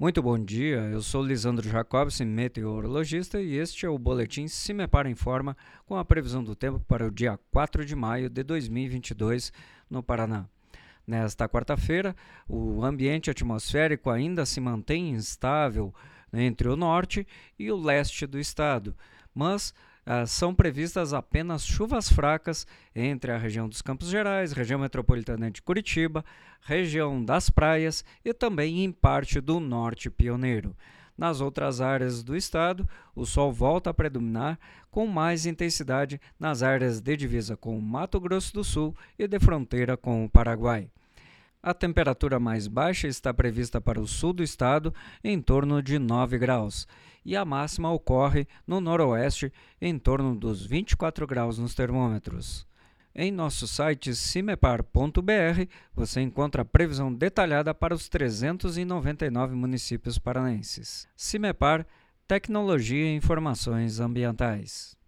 Muito bom dia, eu sou Lisandro Jacobson, meteorologista, e este é o boletim Cimepar Informa com a previsão do tempo para o dia 4 de maio de 2022 no Paraná. Nesta quarta-feira, o ambiente atmosférico ainda se mantém instável entre o norte e o leste do estado, mas ah, são previstas apenas chuvas fracas entre a região dos Campos Gerais, região metropolitana de Curitiba, região das praias e também em parte do norte pioneiro. Nas outras áreas do estado, o sol volta a predominar com mais intensidade nas áreas de divisa com o Mato Grosso do Sul e de fronteira com o Paraguai. A temperatura mais baixa está prevista para o sul do estado, em torno de 9 graus, e a máxima ocorre no noroeste, em torno dos 24 graus nos termômetros. Em nosso site cimepar.br você encontra a previsão detalhada para os 399 municípios paranenses. Cimepar Tecnologia e Informações Ambientais.